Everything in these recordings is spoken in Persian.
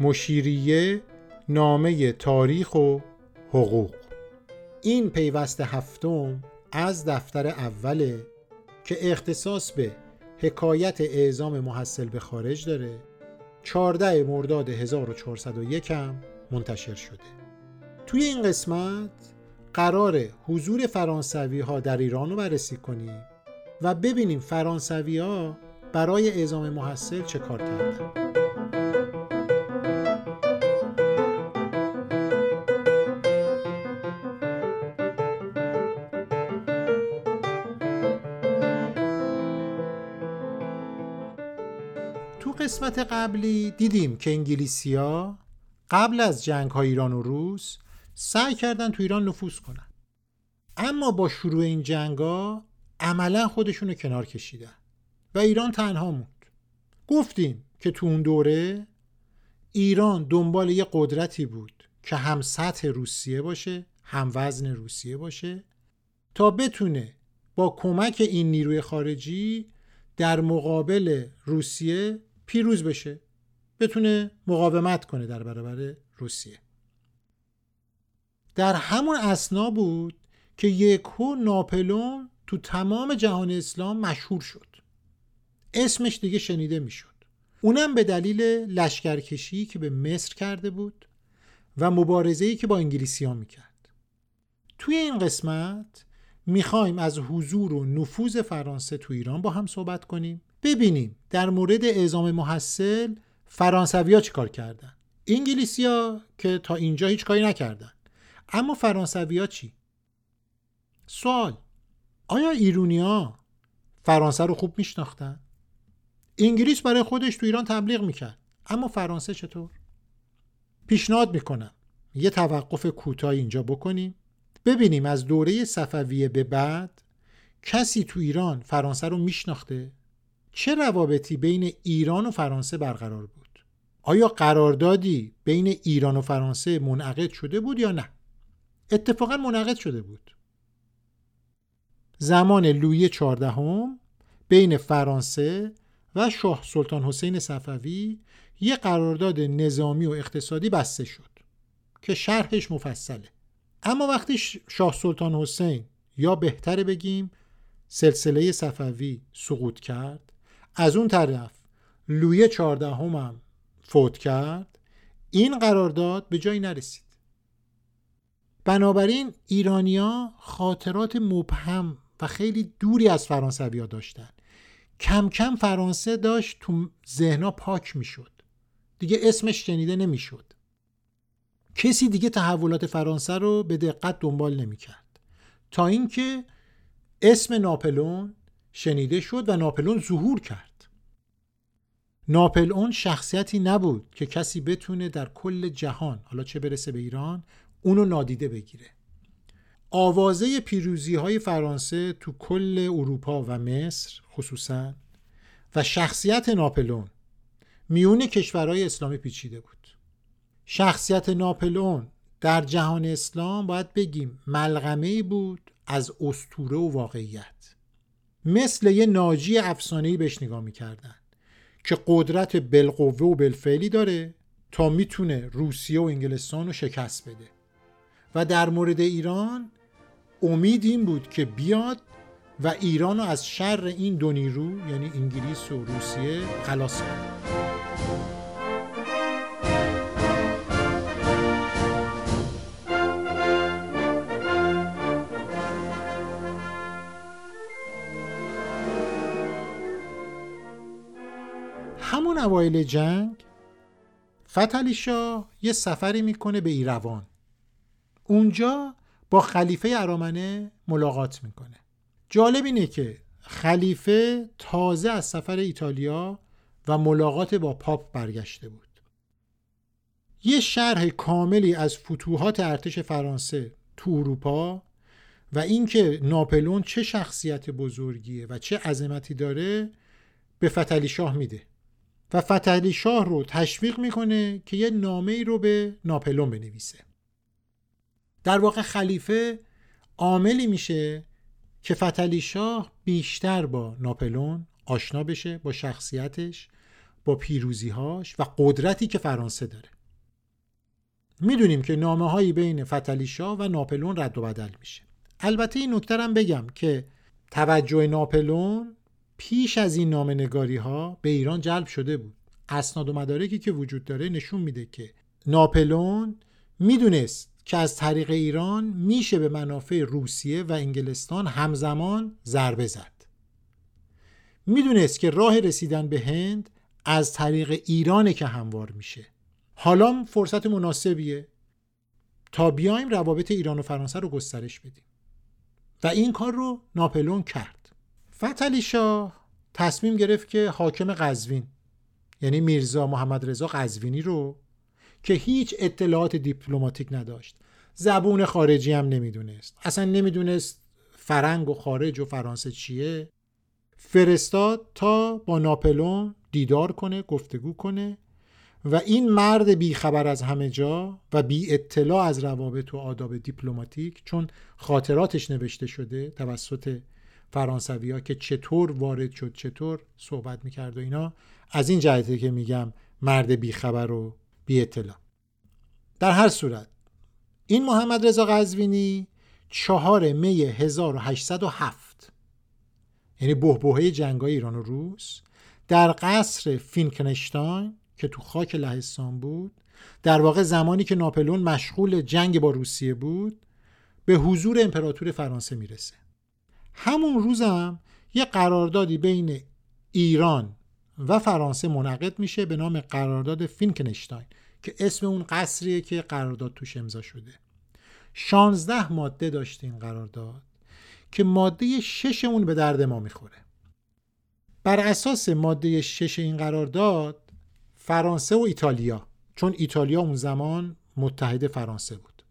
مشیریه نامه تاریخ و حقوق. این پیوست هفتم از دفتر اوله که اختصاص به حکایت اعزام محصل به خارج داره 14 مرداد 1401 هم منتشر شده. توی این قسمت قرار حضور فرانسوی ها در ایران رو بررسی کنیم و ببینیم فرانسوی ها برای اعزام محصل چه کار کردن. قسمت قبلی دیدیم که انگلیسیا قبل از جنگ های ایران و روس سعی کردن تو ایران نفوذ کنن. اما با شروع این جنگا عملا خودشونو کنار کشیدن و ایران تنها موند. گفتیم که تو اون دوره ایران دنبال یه قدرتی بود که هم سطح روسیه باشه هم وزن روسیه باشه تا بتونه با کمک این نیروی خارجی در مقابل روسیه پیروز بشه بتونه مقاومت کنه در برابر روسیه. در همون اسنا بود که یکو ناپلون تو تمام جهان اسلام مشهور شد. اسمش دیگه شنیده می‌شد. اونم به دلیل لشکرکشی که به مصر کرده بود و مبارزه‌ای که با انگلیسی ها می‌کرد. توی این قسمت می‌خوایم از حضور و نفوذ فرانسه تو ایران با هم صحبت کنیم. ببینیم در مورد اعزام محصل فرانسوی ها کار کردن انگلیسی ها که تا اینجا هیچ کاری نکردن اما فرانسوی ها چی؟ سوال آیا ایرونیا فرانسه رو خوب میشناختن؟ انگلیس برای خودش تو ایران تبلیغ می‌کرد اما فرانسه چطور؟ پیشنهاد می‌کنم یه توقف کوتاه اینجا بکنیم ببینیم از دوره صفویه به بعد کسی تو ایران فرانسه رو میشناخته چه روابطی بین ایران و فرانسه برقرار بود؟ آیا قراردادی بین ایران و فرانسه منعقد شده بود یا نه؟ اتفاقا منعقد شده بود. زمان لویی چهاردهم بین فرانسه و شاه سلطان حسین صفوی یه قرارداد نظامی و اقتصادی بسته شد که شرحش مفصله. اما وقتی شاه سلطان حسین یا بهتره بگیم سلسله صفوی سقوط کرد از اون طرف لویه چهاردهم هم فوت کرد این قرارداد به جایی نرسید. بنابراین ایرانیا خاطرات مبهم و خیلی دوری از فرانسوی داشتن. کم کم فرانسه داشت تو ذهنا پاک می‌شد. دیگه اسمش شنیده نمی‌شد. کسی دیگه تحولات فرانسه رو به دقت دنبال نمی‌کرد. تا اینکه اسم ناپلون شنیده شد و ناپلون ظهور کرد. ناپلئون شخصیتی نبود که کسی بتونه در کل جهان حالا چه برسه به ایران اونو نادیده بگیره. آوازه پیروزی های فرانسه تو کل اروپا و مصر خصوصا و شخصیت ناپلون میون کشورهای اسلامی پیچیده بود. شخصیت ناپلون در جهان اسلام باید بگیم ملغمه بود از استوره و واقعیت. مثل یه ناجی افسانه‌ای بهش نگاه می‌کردن که قدرت بالقوه و بالفعلی داره تا می‌تونه روسیه و انگلستان رو شکست بده. و در مورد ایران امید این بود که بیاد و ایران رو از شر این دو نیرو یعنی انگلیس و روسیه خلاص کنه. همون اوایل جنگ فتلی شاه یه سفری می‌کنه به ایروان. اونجا با خلیفه ارامنه ملاقات می‌کنه. جالب اینه که خلیفه تازه از سفر ایتالیا و ملاقات با پاپ برگشته بود. یه شرح کاملی از فتوحات ارتش فرانسه تو اروپا و اینکه ناپلون چه شخصیت بزرگیه و چه عظمتی داره به فتلی شاه میده. و فتلی شاه رو تشویق می‌کنه که یه نامه ای رو به ناپلون بنویسه. در واقع خلیفه عاملی میشه که فتلی شاه بیشتر با ناپلون آشنا بشه با شخصیتش با پیروزیهاش و قدرتی که فرانسه داره. می‌دونیم که نامه هایی بین فتلیشا و ناپلون رد و بدل میشه. البته این نکته هم بگم که توجه ناپلون پیش از این نامه ها به ایران جلب شده بود. اسناد و مدارکی که وجود داره نشون میده که ناپلون می‌دونست که از طریق ایران میشه به منافع روسیه و انگلستان همزمان ضربه زد. می‌دونست که راه رسیدن به هند از طریق ایرانه که هموار میشه. حالا فرصت مناسبیه. تا بیایم روابط ایران و فرانسه رو گسترش بدیم. و این کار رو ناپلون کرد. فتلی شاه تصمیم گرفت که حاکم قزوین یعنی میرزا محمد رضا قزوینی رو که هیچ اطلاعات دیپلماتیک نداشت. زبون خارجی هم نمی‌دونست. اصلا نمی‌دونست فرنگ و خارج و فرانسه چیه. فرستاد تا با ناپلون دیدار کنه گفتگو کنه و این مرد بیخبر از همه جا و بی اطلاع از روابط و آداب دیپلماتیک چون خاطراتش نوشته شده توسط فرانسوی ها که چطور وارد شد چطور صحبت می‌کرد و اینا. از این جهته که میگم مرد بیخبر و بی اطلاع در هر صورت این محمد رضا قزوینی چهار می 1807 یعنی بهبهه جنگای ایران و روس در قصر فینکنشتاین که تو خاک لهستان بود در واقع زمانی که ناپلون مشغول جنگ با روسیه بود به حضور امپراتور فرانسه می‌رسه. همون روزم یه قراردادی بین ایران و فرانسه منعقد میشه به نام قرارداد فینکنشتاین که اسم اون قصریه که قرارداد توش امضا شده. 16 ماده داشت این قرارداد که ماده شش اون به درد ما می‌خوره. بر اساس ماده شش این قرارداد فرانسه و ایتالیا چون ایتالیا اون زمان متحد فرانسه بود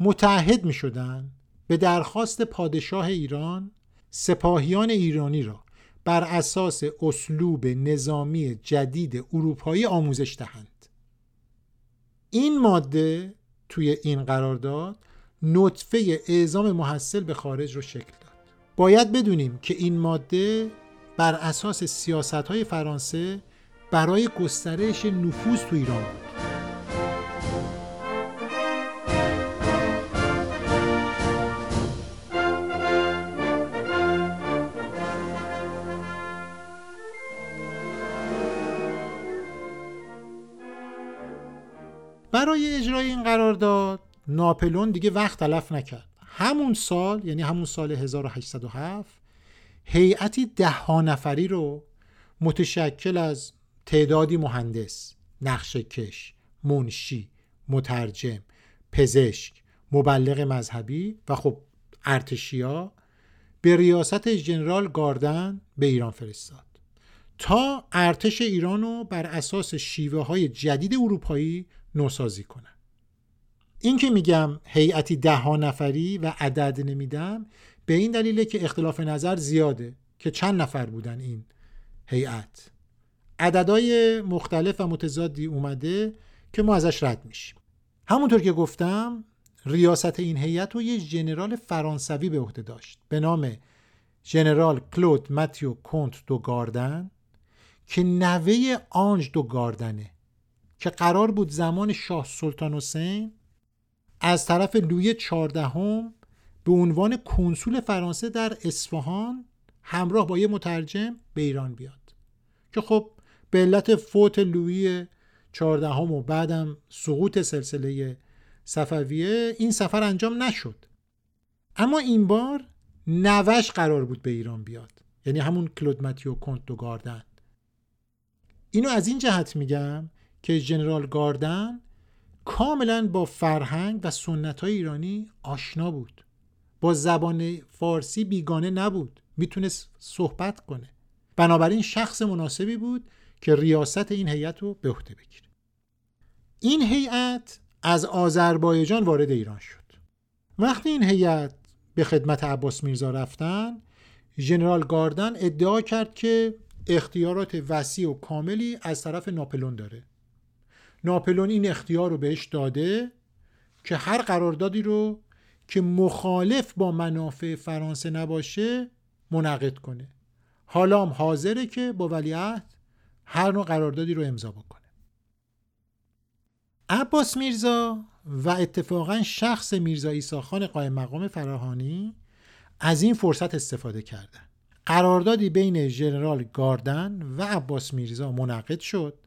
متحد می شدن به درخواست پادشاه ایران سپاهیان ایرانی را بر اساس اسلوب نظامی جدید اروپایی آموزش دهند. این ماده توی این قرارداد نطفه اعزام محصل به خارج رو شکل داد. باید بدونیم که این ماده بر اساس سیاست های فرانسه برای گسترش نفوذ تو ایران بود. این قرارداد ناپلون دیگه وقت تلف نکرد. همون سال یعنی همون سال 1807 هیئتی ده ها نفری رو متشکل از تعدادی مهندس نقشه کش منشی مترجم پزشک مبلغ مذهبی و خب ارتشیا به ریاست جنرال گاردن به ایران فرستاد. تا ارتش ایران رو بر اساس شیوه های جدید اروپایی نوسازی کنه این که میگم هیئتی ده ها نفری و عدد نمیدم به این دلیله که اختلاف نظر زیاده که چند نفر بودن این هیئت. عددهای مختلف و متضادی اومده که ما ازش رد میشیم. همونطور که گفتم ریاست این هیئت رو یه ژنرال فرانسوی به عهده داشت. به نام ژنرال کلود ماتیو کونت دو گاردن که نوه آنج دو گاردنه که قرار بود زمان شاه سلطان حسین از طرف لوی چهاردهم به عنوان کنسول فرانسه در اصفهان همراه با یه مترجم به ایران بیاد. که خب به علت فوت لویی چهاردهم و بعدم سقوط سلسله صفویه این سفر انجام نشد. اما این بار نوش قرار بود به ایران بیاد. یعنی همون کلود ماتیو کنت دو گاردن. اینو از این جهت میگم که جنرال گاردن کاملا با فرهنگ و سنت های ایرانی آشنا بود. با زبان فارسی بیگانه نبود. می‌تونست صحبت کنه. بنابراین شخص مناسبی بود که ریاست این هیئت رو به عهده بگیره. این هیئت از آذربایجان وارد ایران شد. وقتی این هیئت به خدمت عباس میرزا رفتن ژنرال گاردن ادعا کرد که اختیارات وسیع و کاملی از طرف ناپلون داره. ناپلون این اختیار رو بهش داده که هر قراردادی رو که مخالف با منافع فرانسه نباشه منعقد کنه. حالا هم حاضره که با ولیعهد هر نوع قراردادی رو امضا بکنه. عباس میرزا و اتفاقا شخص میرزا ایساخان قائم مقام فراهانی از این فرصت استفاده کردن. قراردادی بین ژنرال گاردن و عباس میرزا منعقد شد.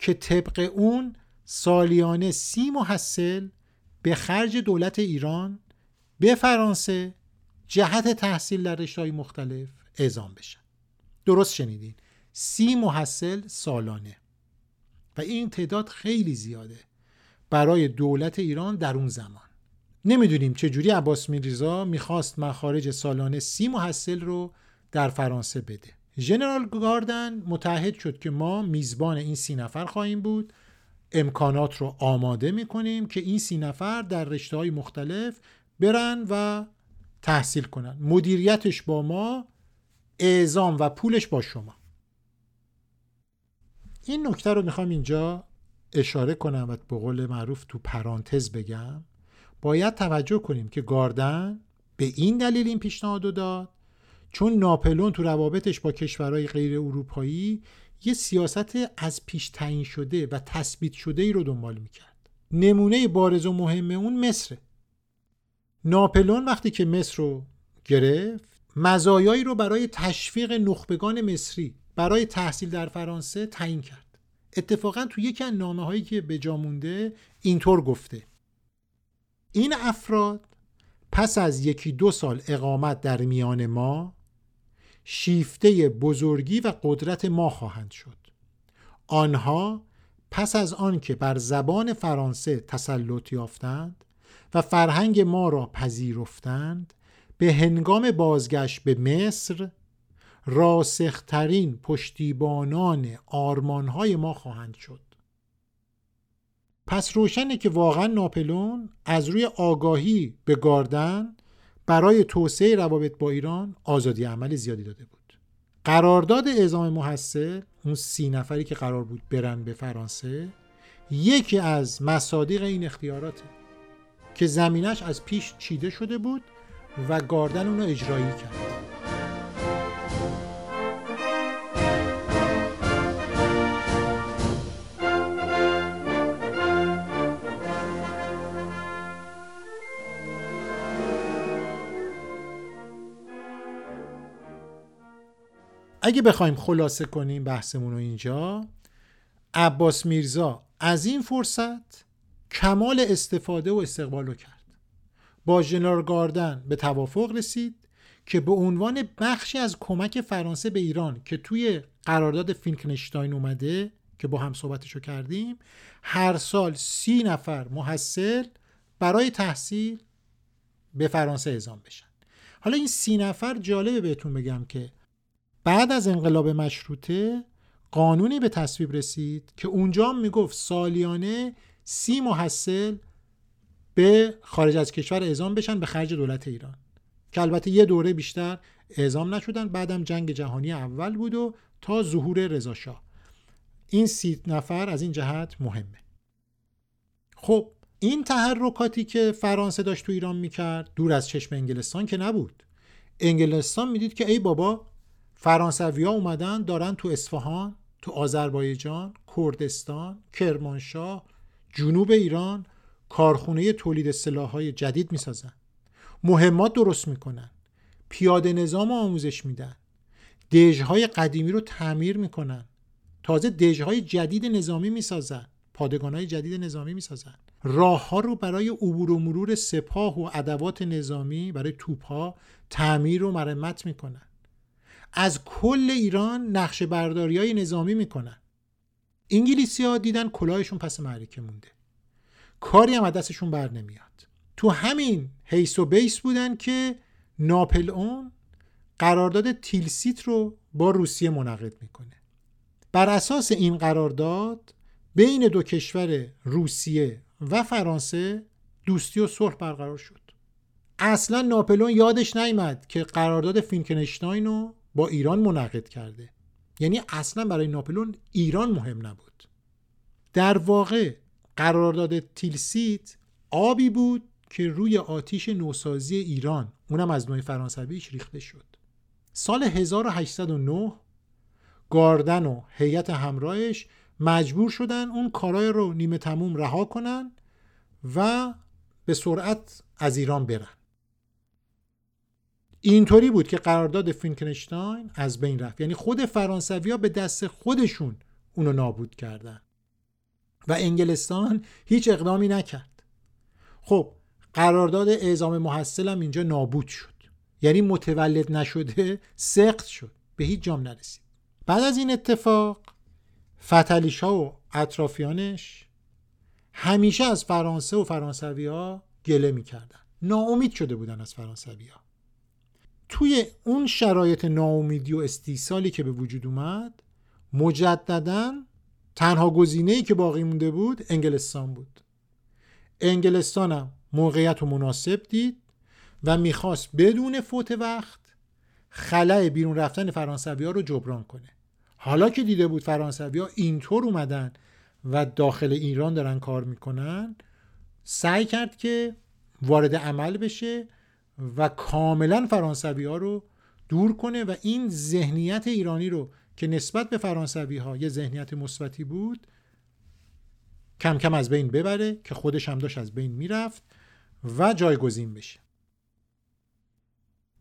که طبق اون سالیانه سی محصل به خرج دولت ایران به فرانسه جهت تحصیل در رشته‌های مختلف اعزام بشن. درست شنیدین؟ سی محصل سالانه. و این تعداد خیلی زیاده برای دولت ایران در اون زمان. نمی‌دونیم چجوری عباس میرزا می‌خواست مخارج سالانه سی محصل رو در فرانسه بده. ژنرال گاردن متحد شد که ما میزبان این سی نفر خواهیم بود. امکانات رو آماده می‌کنیم که این سی نفر در رشته های مختلف برن و تحصیل کنن. مدیریتش با ما اعزام و پولش با شما. این نکته رو می‌خوام اینجا اشاره کنم و به قول معروف تو پرانتز بگم. باید توجه کنیم که گاردن به این دلیل این پیشنهاد داد چون ناپلون تو روابطش با کشورهای غیر اروپایی یه سیاست از پیش تعیین شده و تثبیت شده ای رو دنبال می‌کرد. نمونه بارز و مهم اون مصره. ناپلون وقتی که مصر رو گرفت مزایایی رو برای تشویق نخبگان مصری برای تحصیل در فرانسه تعیین کرد. اتفاقا تو یکی از نامه هایی که به جا مونده اینطور گفته. این افراد پس از یکی دو سال اقامت در میان ما شیفته بزرگی و قدرت ما خواهند شد. آنها پس از آنکه بر زبان فرانسه تسلط یافتند و فرهنگ ما را پذیرفتند به هنگام بازگشت به مصر راسخترین پشتیبانان آرمانهای ما خواهند شد. پس روشنه که واقعا ناپلون از روی آگاهی به گاردن برای توسعه روابط با ایران آزادی عمل زیادی داده بود. قرارداد اعزام محصل اون سی نفری که قرار بود برن به فرانسه یکی از مصادیق این اختیاراته که زمینش از پیش چیده شده بود و گاردن اونو اجرایی کرد. اگه بخوایم خلاصه کنیم بحثمون رو اینجا عباس میرزا از این فرصت کمال استفاده و استقبال رو کرد. با ژنرال گاردن به توافق رسید که به عنوان بخشی از کمک فرانسه به ایران که توی قرارداد فینکنشتاین اومده که با هم صحبتشو کردیم هر سال سی نفر محصل برای تحصیل به فرانسه اعزام بشن. حالا این سی نفر جالبه بهتون بگم که بعد از انقلاب مشروطه قانونی به تصویب رسید که اونجا می‌گفت سالیانه سی محصل به خارج از کشور اعزام بشن به خرج دولت ایران. که البته یه دوره بیشتر اعزام نشدن بعدم جنگ جهانی اول بود و تا ظهور رضاشاه این سی نفر از این جهت مهمه. خب این تحرکاتی که فرانسه داشت تو ایران می‌کرد دور از چشم انگلستان که نبود. انگلستان می‌دید که ای بابا فرانسوی ها اومدن دارن تو اصفهان تو آذربایجان کردستان کرمانشاه جنوب ایران کارخونه تولید سلاحهای جدید می‌سازن. مهمات درست می‌کنن. پیاده نظام آموزش میدن. دژهای قدیمی رو تعمیر می‌کنن. تازه دژهای جدید نظامی می‌سازن. پادگانهای جدید نظامی می‌سازن. راه ها رو برای عبور و مرور سپاه و ادوات نظامی برای توپ ها تعمیر و مرمت می‌کنن. از کل ایران نقشه برداری های نظامی می‌کنن. انگلیسی ها دیدن کلاهشون پس معرکه مونده. کاری هم دستشون بر نمیاد. تو همین حیث و بیس بودن که ناپل اون قرارداد تیلسیت رو با روسیه منعقد می‌کنه. بر اساس این قرارداد بین دو کشور روسیه و فرانسه دوستی و صلح برقرار شد. اصلا ناپلون یادش نیامد که قرارداد فینکنشتاین رو با ایران منعقد کرده. یعنی اصلا برای ناپلون ایران مهم نبود. در واقع قرارداد تیلسیت آبی بود که روی آتیش نوسازی ایران اونم از نوع فرانسویش ریخته شد. سال 1809 گاردن و هیئت همراهش مجبور شدن اون کارای رو نیمه تموم رها کنن و به سرعت از ایران برن. اینطوری بود که قرارداد فینکنشتاین از بین رفت. یعنی خود فرانسوی به دست خودشون اونو نابود کردن. و انگلستان هیچ اقدامی نکرد. خب قرارداد اعزام محصل هم اینجا نابود شد. یعنی متولد نشده سخت شد. به هیچ جام نرسید. بعد از این اتفاق فتلیش و اطرافیانش همیشه از فرانسه و فرانسوی ها گله می‌کردن. ناامید شده بودن از فرانسوی ها توی اون شرایط ناامیدی و استیصالی که به وجود اومد مجددا تنها گزینه که باقی مونده بود انگلستان بود. انگلستان هم موقعیت و مناسب دید و می‌خواست بدون فوت وقت خلع بیرون رفتن فرانسوی ها رو جبران کنه. حالا که دیده بود فرانسوی ها اینطور اومدن و داخل ایران دارن کار می‌کنن سعی کرد که وارد عمل بشه و کاملا فرانسوی ها رو دور کنه و این ذهنیت ایرانی رو که نسبت به فرانسوی ها یه ذهنیت مثبتی بود کم کم از بین ببره که خودش هم داشت از بین می‌رفت و جایگزین بشه.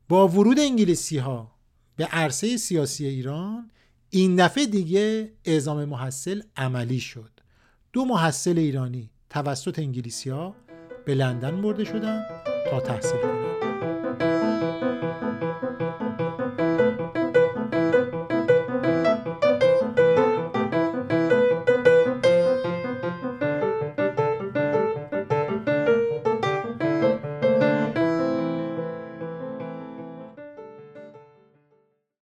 با ورود انگلیسی ها به عرصه سیاسی ایران این دفعه دیگه اعزام محصل عملی شد. دو محصل ایرانی توسط انگلیسی ها به لندن برده شدن. تا تحصیل کنند